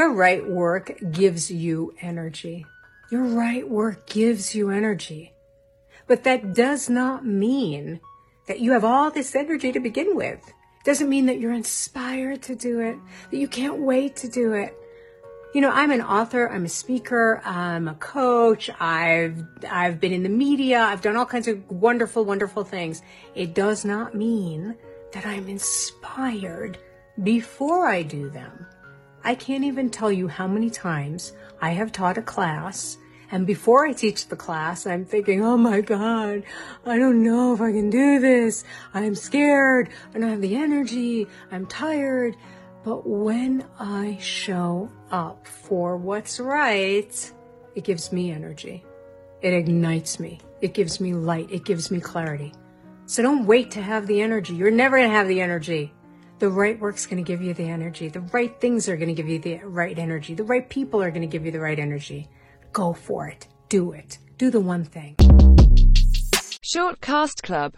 Your right work gives you energy. Your right work gives you energy. But that does not mean that you have all this energy to begin with. It doesn't mean that you're inspired to do it, that you can't wait to do it. You know, I'm an author, I'm a speaker, I'm a coach, I've I've been in the media, I've done all kinds of wonderful wonderful things. It does not mean that I'm inspired before I do them. I can't even tell you how many times I have taught a class and before I teach the class, I'm thinking, oh my God, I don't know if I can do this. I'm scared. I don't have the energy. I'm tired. But when I show up for what's right, it gives me energy. It ignites me. It gives me light. It gives me clarity. So don't wait to have the energy. You're never going to have the energy. The right work's going to give you the energy. The right things are going to give you the right energy. The right people are going to give you the right energy. Go for it. Do it. Do the one thing. Shortcast Club